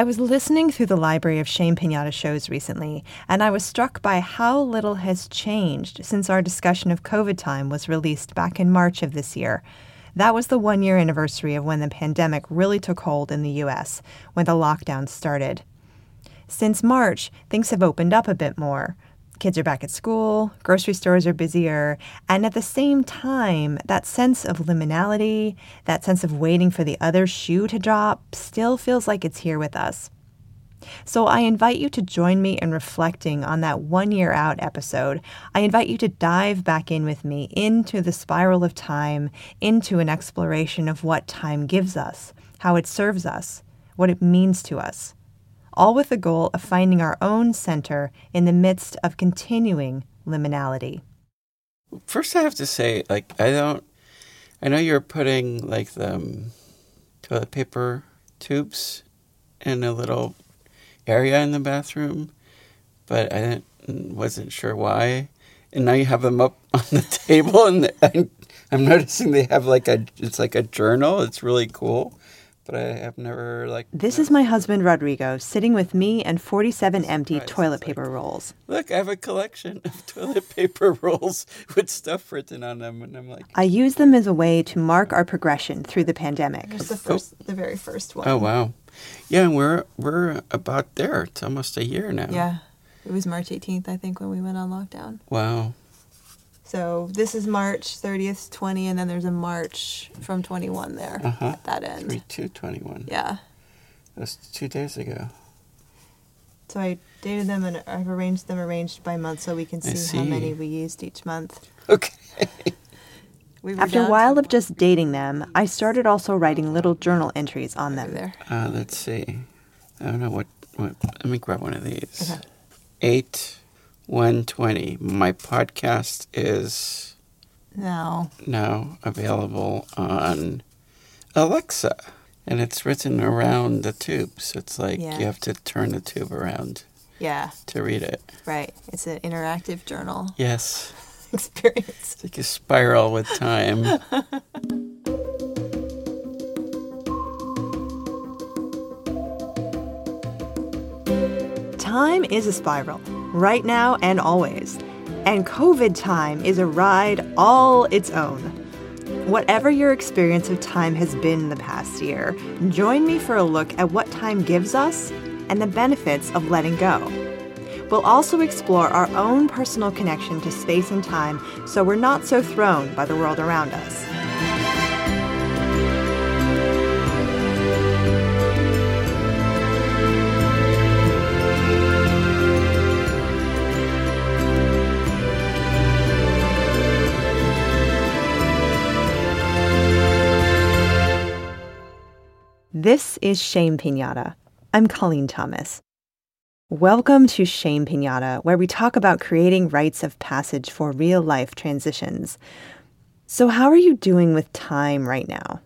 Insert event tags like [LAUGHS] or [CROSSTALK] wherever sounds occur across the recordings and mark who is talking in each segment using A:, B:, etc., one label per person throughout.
A: I was listening through the library of Shame Pinata shows recently, and I was struck by how little has changed since our discussion of COVID time was released back in March of this year. That was the one year anniversary of when the pandemic really took hold in the US, when the lockdown started. Since March, things have opened up a bit more. Kids are back at school, grocery stores are busier, and at the same time, that sense of liminality, that sense of waiting for the other shoe to drop, still feels like it's here with us. So I invite you to join me in reflecting on that one year out episode. I invite you to dive back in with me into the spiral of time, into an exploration of what time gives us, how it serves us, what it means to us all with the goal of finding our own center in the midst of continuing liminality.
B: First, I have to say, like, I don't, I know you're putting like the um, toilet paper tubes in a little area in the bathroom, but I wasn't sure why. And now you have them up [LAUGHS] on the table, and I'm, I'm noticing they have like a, it's like a journal. It's really cool but I have never like.
A: This is my husband Rodrigo sitting with me and 47 empty toilet paper like, rolls.
B: Look, I have a collection of [LAUGHS] toilet paper rolls with stuff written on them, and I'm like.
A: I use them as a way to mark our progression through the pandemic.
C: Here's the oh. first, oh. the very first one.
B: Oh wow, yeah, and we're we're about there. It's almost a year now.
C: Yeah, it was March 18th, I think, when we went on lockdown.
B: Wow.
C: So this is March 30th, 20, and then there's a March from 21 there uh-huh. at that end.
B: 3 2 21.
C: Yeah.
B: That's two days ago.
C: So I dated them and I've arranged them arranged by month so we can see, see. how many we used each month.
B: Okay. [LAUGHS]
A: we After a while of just dating them, I started also writing little journal entries on them.
C: There.
B: Uh, let's see. I don't know what, what. Let me grab one of these. Okay. Eight 120. My podcast is
C: now
B: now available on Alexa, and it's written around the tube, so it's like yeah. you have to turn the tube around.
C: Yeah.
B: To read it.
C: Right. It's an interactive journal.
B: Yes. [LAUGHS]
C: Experience.
B: It's like a spiral with time. [LAUGHS]
A: time is a spiral right now and always. And COVID time is a ride all its own. Whatever your experience of time has been the past year, join me for a look at what time gives us and the benefits of letting go. We'll also explore our own personal connection to space and time so we're not so thrown by the world around us. This is Shame Pinata. I'm Colleen Thomas. Welcome to Shame Pinata, where we talk about creating rites of passage for real life transitions. So, how are you doing with time right now?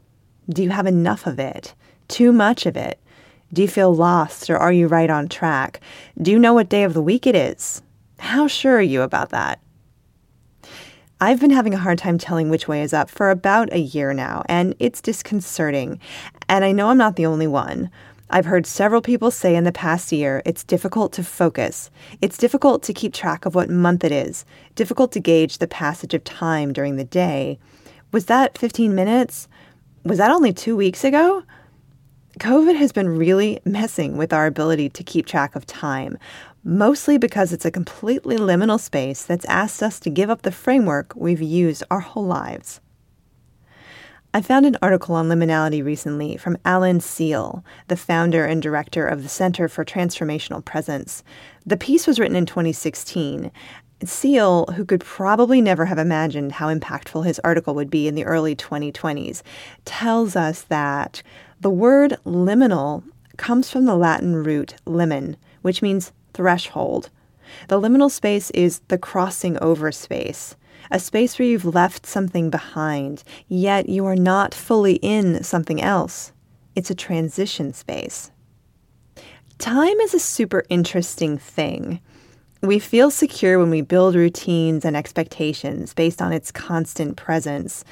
A: Do you have enough of it? Too much of it? Do you feel lost or are you right on track? Do you know what day of the week it is? How sure are you about that? I've been having a hard time telling which way is up for about a year now, and it's disconcerting. And I know I'm not the only one. I've heard several people say in the past year it's difficult to focus. It's difficult to keep track of what month it is, difficult to gauge the passage of time during the day. Was that 15 minutes? Was that only two weeks ago? COVID has been really messing with our ability to keep track of time mostly because it's a completely liminal space that's asked us to give up the framework we've used our whole lives. I found an article on liminality recently from Alan Seale, the founder and director of the Center for Transformational Presence. The piece was written in 2016. Seale, who could probably never have imagined how impactful his article would be in the early 2020s, tells us that the word liminal comes from the Latin root limen, which means threshold. The liminal space is the crossing over space, a space where you've left something behind, yet you are not fully in something else. It's a transition space. Time is a super interesting thing. We feel secure when we build routines and expectations based on its constant presence.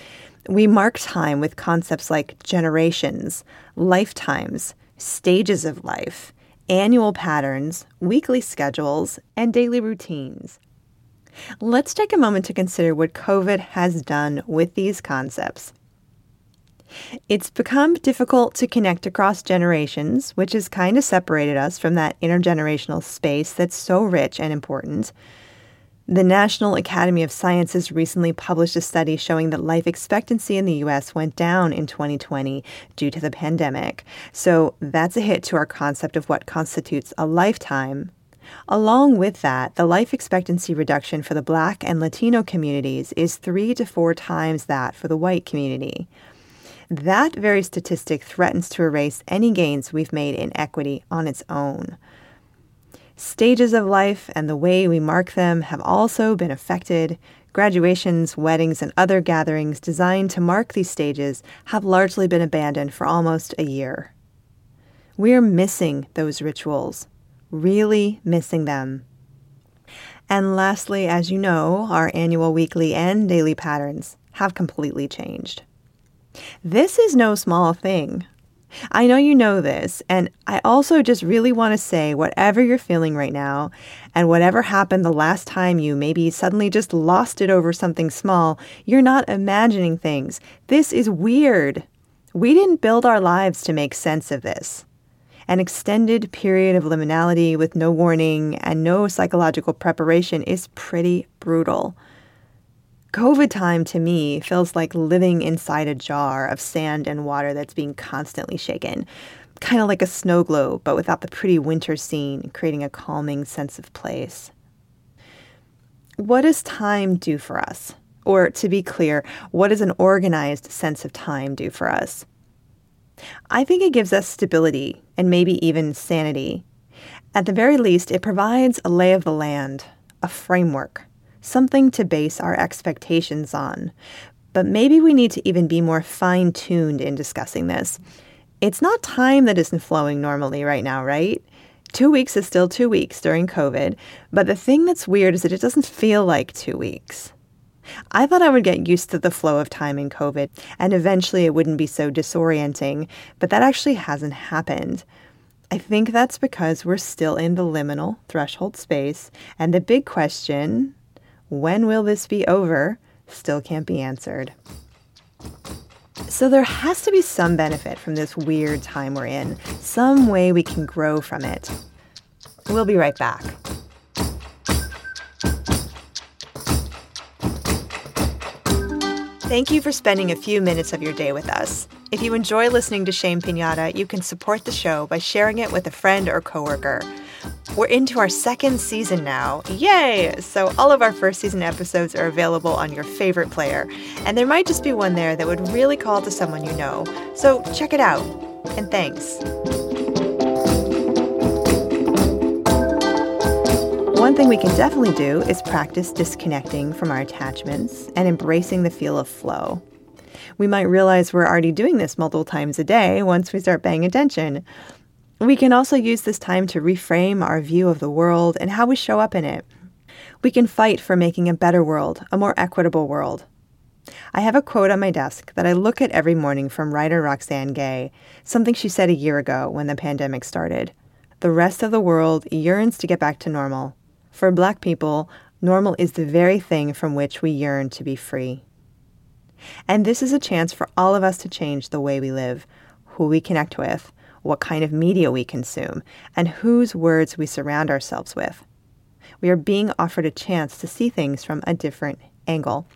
A: We mark time with concepts like generations, lifetimes, stages of life, annual patterns, weekly schedules, and daily routines. Let's take a moment to consider what COVID has done with these concepts. It's become difficult to connect across generations, which has kind of separated us from that intergenerational space that's so rich and important. The National Academy of Sciences recently published a study showing that life expectancy in the US went down in 2020 due to the pandemic. So that's a hit to our concept of what constitutes a lifetime. Along with that, the life expectancy reduction for the Black and Latino communities is three to four times that for the white community. That very statistic threatens to erase any gains we've made in equity on its own. Stages of life and the way we mark them have also been affected. Graduations, weddings, and other gatherings designed to mark these stages have largely been abandoned for almost a year. We're missing those rituals, really missing them. And lastly, as you know, our annual weekly and daily patterns have completely changed. This is no small thing. I know you know this, and I also just really want to say whatever you're feeling right now, and whatever happened the last time you maybe suddenly just lost it over something small, you're not imagining things. This is weird. We didn't build our lives to make sense of this. An extended period of liminality with no warning and no psychological preparation is pretty brutal. COVID time to me feels like living inside a jar of sand and water that's being constantly shaken. Kind of like a snow globe, but without the pretty winter scene, creating a calming sense of place. What does time do for us? Or to be clear, what does an organized sense of time do for us? I think it gives us stability and maybe even sanity. At the very least, it provides a lay of the land, a framework something to base our expectations on. But maybe we need to even be more fine tuned in discussing this. It's not time that isn't flowing normally right now, right? Two weeks is still two weeks during COVID, but the thing that's weird is that it doesn't feel like two weeks. I thought I would get used to the flow of time in COVID and eventually it wouldn't be so disorienting, but that actually hasn't happened. I think that's because we're still in the liminal threshold space, and the big question when will this be over? Still can't be answered. So there has to be some benefit from this weird time we're in, some way we can grow from it. We'll be right back. Thank you for spending a few minutes of your day with us. If you enjoy listening to Shame Pinata, you can support the show by sharing it with a friend or coworker. We're into our second season now. Yay! So, all of our first season episodes are available on your favorite player, and there might just be one there that would really call to someone you know. So, check it out. And thanks. One thing we can definitely do is practice disconnecting from our attachments and embracing the feel of flow. We might realize we're already doing this multiple times a day once we start paying attention. We can also use this time to reframe our view of the world and how we show up in it. We can fight for making a better world, a more equitable world. I have a quote on my desk that I look at every morning from writer Roxane Gay, something she said a year ago when the pandemic started. The rest of the world yearns to get back to normal. For Black people, normal is the very thing from which we yearn to be free. And this is a chance for all of us to change the way we live, who we connect with, what kind of media we consume, and whose words we surround ourselves with. We are being offered a chance to see things from a different angle.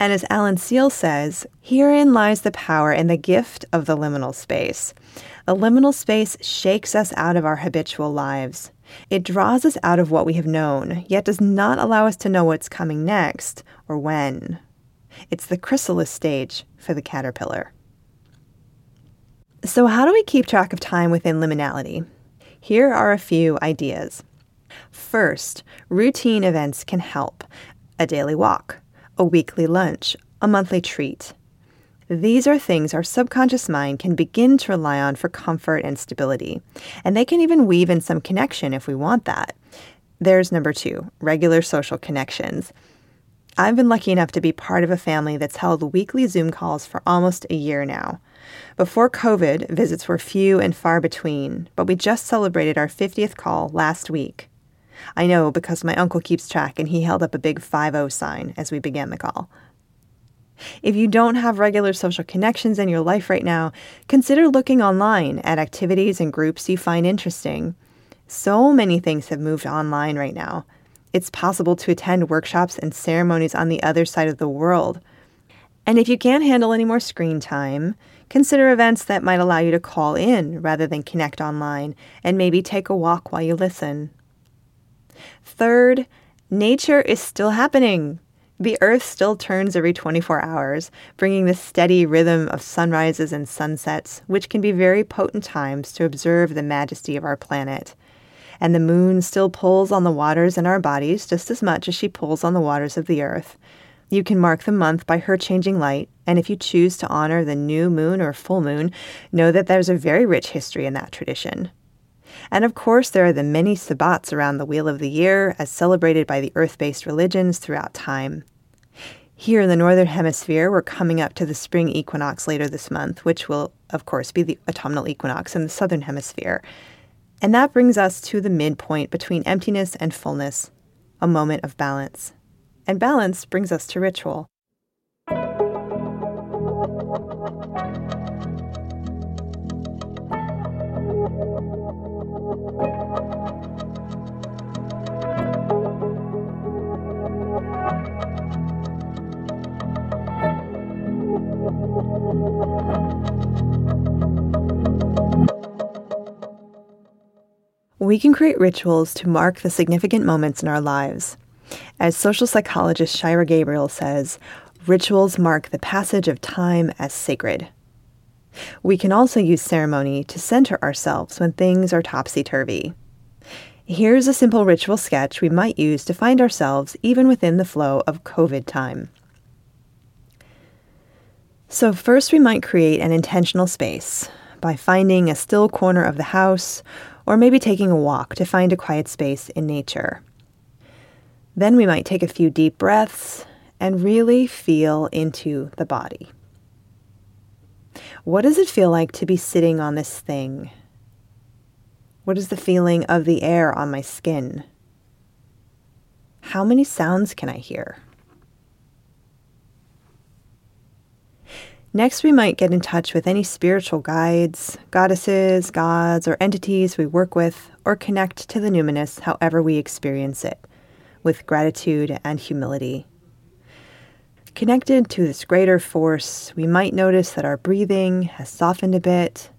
A: And as Alan Seale says, herein lies the power and the gift of the liminal space. The liminal space shakes us out of our habitual lives. It draws us out of what we have known, yet does not allow us to know what's coming next or when. It's the chrysalis stage for the caterpillar. So, how do we keep track of time within liminality? Here are a few ideas. First, routine events can help a daily walk, a weekly lunch, a monthly treat. These are things our subconscious mind can begin to rely on for comfort and stability, and they can even weave in some connection if we want that. There's number two regular social connections. I've been lucky enough to be part of a family that's held weekly Zoom calls for almost a year now. Before COVID, visits were few and far between, but we just celebrated our 50th call last week. I know because my uncle keeps track and he held up a big 5 sign as we began the call. If you don't have regular social connections in your life right now, consider looking online at activities and groups you find interesting. So many things have moved online right now. It's possible to attend workshops and ceremonies on the other side of the world. And if you can't handle any more screen time, consider events that might allow you to call in rather than connect online and maybe take a walk while you listen. Third, nature is still happening. The earth still turns every 24 hours, bringing the steady rhythm of sunrises and sunsets, which can be very potent times to observe the majesty of our planet. And the moon still pulls on the waters in our bodies just as much as she pulls on the waters of the earth. You can mark the month by her changing light, and if you choose to honor the new moon or full moon, know that there's a very rich history in that tradition. And of course, there are the many sabbats around the Wheel of the Year as celebrated by the earth based religions throughout time. Here in the Northern Hemisphere, we're coming up to the spring equinox later this month, which will, of course, be the autumnal equinox in the Southern Hemisphere. And that brings us to the midpoint between emptiness and fullness, a moment of balance. And balance brings us to ritual. We can create rituals to mark the significant moments in our lives. As social psychologist Shira Gabriel says, rituals mark the passage of time as sacred. We can also use ceremony to center ourselves when things are topsy turvy. Here's a simple ritual sketch we might use to find ourselves even within the flow of COVID time. So, first, we might create an intentional space by finding a still corner of the house or maybe taking a walk to find a quiet space in nature. Then we might take a few deep breaths and really feel into the body. What does it feel like to be sitting on this thing? What is the feeling of the air on my skin? How many sounds can I hear? Next, we might get in touch with any spiritual guides, goddesses, gods, or entities we work with, or connect to the numinous however we experience it, with gratitude and humility. Connected to this greater force, we might notice that our breathing has softened a bit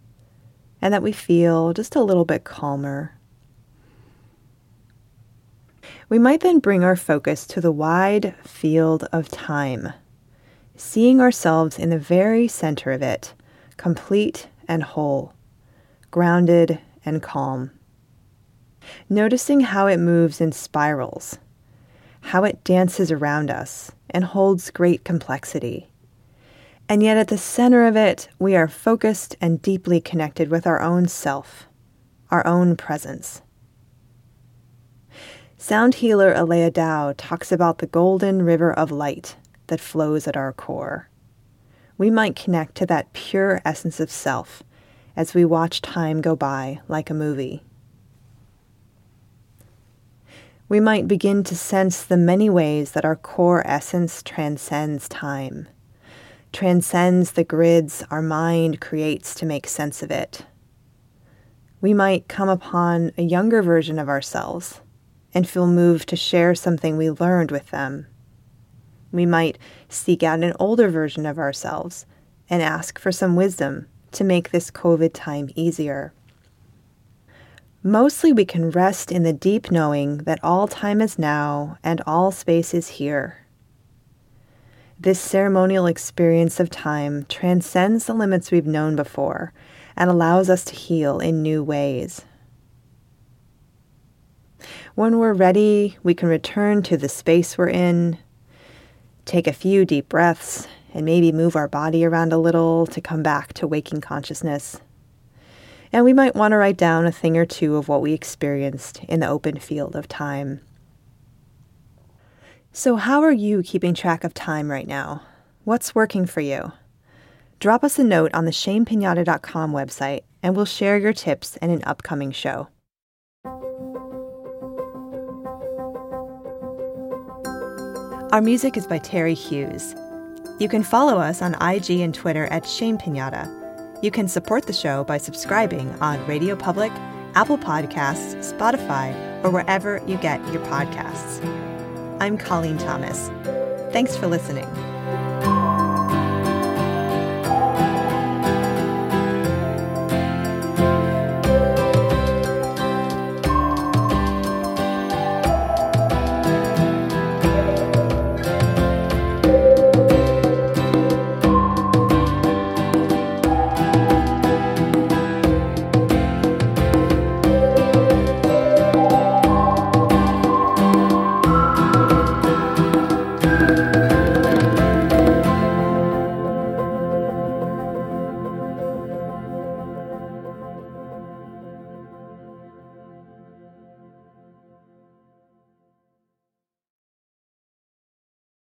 A: and that we feel just a little bit calmer. We might then bring our focus to the wide field of time seeing ourselves in the very center of it, complete and whole, grounded and calm. Noticing how it moves in spirals, how it dances around us and holds great complexity. And yet, at the center of it, we are focused and deeply connected with our own self, our own presence. Sound healer Alea Dow talks about the golden river of light that flows at our core. We might connect to that pure essence of self as we watch time go by like a movie. We might begin to sense the many ways that our core essence transcends time, transcends the grids our mind creates to make sense of it. We might come upon a younger version of ourselves and feel moved to share something we learned with them we might seek out an older version of ourselves and ask for some wisdom to make this COVID time easier. Mostly, we can rest in the deep knowing that all time is now and all space is here. This ceremonial experience of time transcends the limits we've known before and allows us to heal in new ways. When we're ready, we can return to the space we're in take a few deep breaths, and maybe move our body around a little to come back to waking consciousness. And we might want to write down a thing or two of what we experienced in the open field of time. So, how are you keeping track of time right now? What's working for you? Drop us a note on the shamepinata.com website and we'll share your tips in an upcoming show. Our music is by Terry Hughes. You can follow us on IG and Twitter at Shame Pinata. You can support the show by subscribing on Radio Public, Apple Podcasts, Spotify, or wherever you get your podcasts. I'm Colleen Thomas. Thanks for listening.